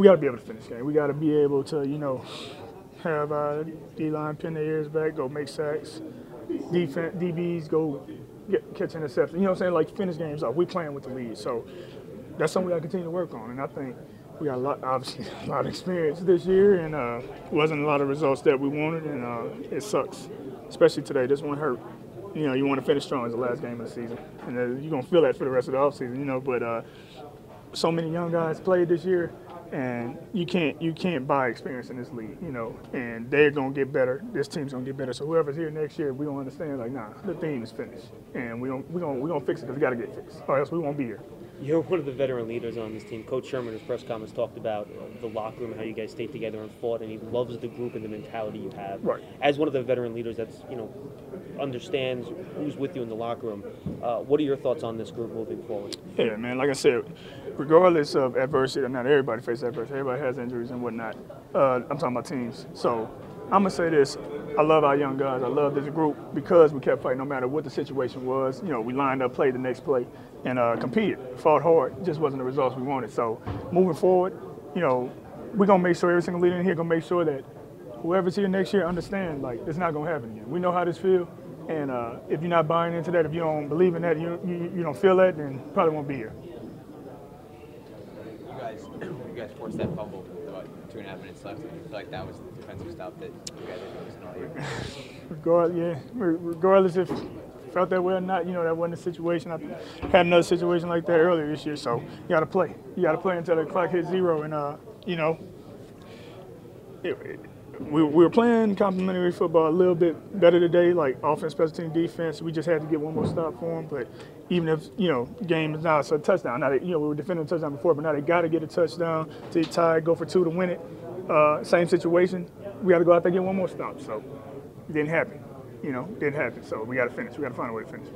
we got to be able to finish game. We got to be able to, you know, have our D line pin their ears back, go make sacks, defense, DBs go get, catch interceptions. You know what I'm saying? Like finish games off. We playing with the lead, so that's something we got to continue to work on. And I think we got a lot, obviously, a lot of experience this year, and uh, wasn't a lot of results that we wanted, and uh, it sucks, especially today. This one hurt. You know, you want to finish strong as the last game of the season, and uh, you're gonna feel that for the rest of the offseason. You know, but uh, so many young guys played this year, and you can't you can't buy experience in this league. You know, and they're gonna get better. This team's gonna get better. So whoever's here next year, we don't understand like, nah, the theme is finished, and we don't we gonna we gonna fix it because we got to get fixed, or else we won't be here. You're one of the veteran leaders on this team. Coach Sherman, his press comments, talked about the locker room, how you guys stayed together and fought, and he loves the group and the mentality you have. Right. As one of the veteran leaders that's, you know, understands who's with you in the locker room, uh, what are your thoughts on this group moving forward? Yeah, man. Like I said, regardless of adversity, not everybody faces adversity. Everybody has injuries and whatnot. Uh, I'm talking about teams. So I'm gonna say this: I love our young guys. I love this group because we kept fighting no matter what the situation was. You know, we lined up, played the next play, and uh, competed, fought hard. Just wasn't the results we wanted. So moving forward, you know, we're gonna make sure every single leader in here gonna make sure that whoever's here next year understand like it's not gonna happen again. We know how this feels. And uh, if you're not buying into that, if you don't believe in that, you, you, you don't feel that, then probably won't be here. You guys, you guys forced that fumble with about two and a half minutes left. And you feel like that was the defensive stop that you guys year. Regardless, yeah, regardless if felt that way or not, you know that wasn't the situation. I had another situation like that earlier this year, so you got to play. You got to play until the clock hits zero, and uh, you know, it, it, we, we were playing complementary football a little bit better today, like offense, special team, defense. We just had to get one more stop for them. But even if you know, game is now it's a touchdown. Now they, you know we were defending a touchdown before, but now they got to get a touchdown to tie, go for two to win it. Uh, same situation. We got to go out there get one more stop. So it didn't happen. You know, didn't happen. So we got to finish. We got to find a way to finish.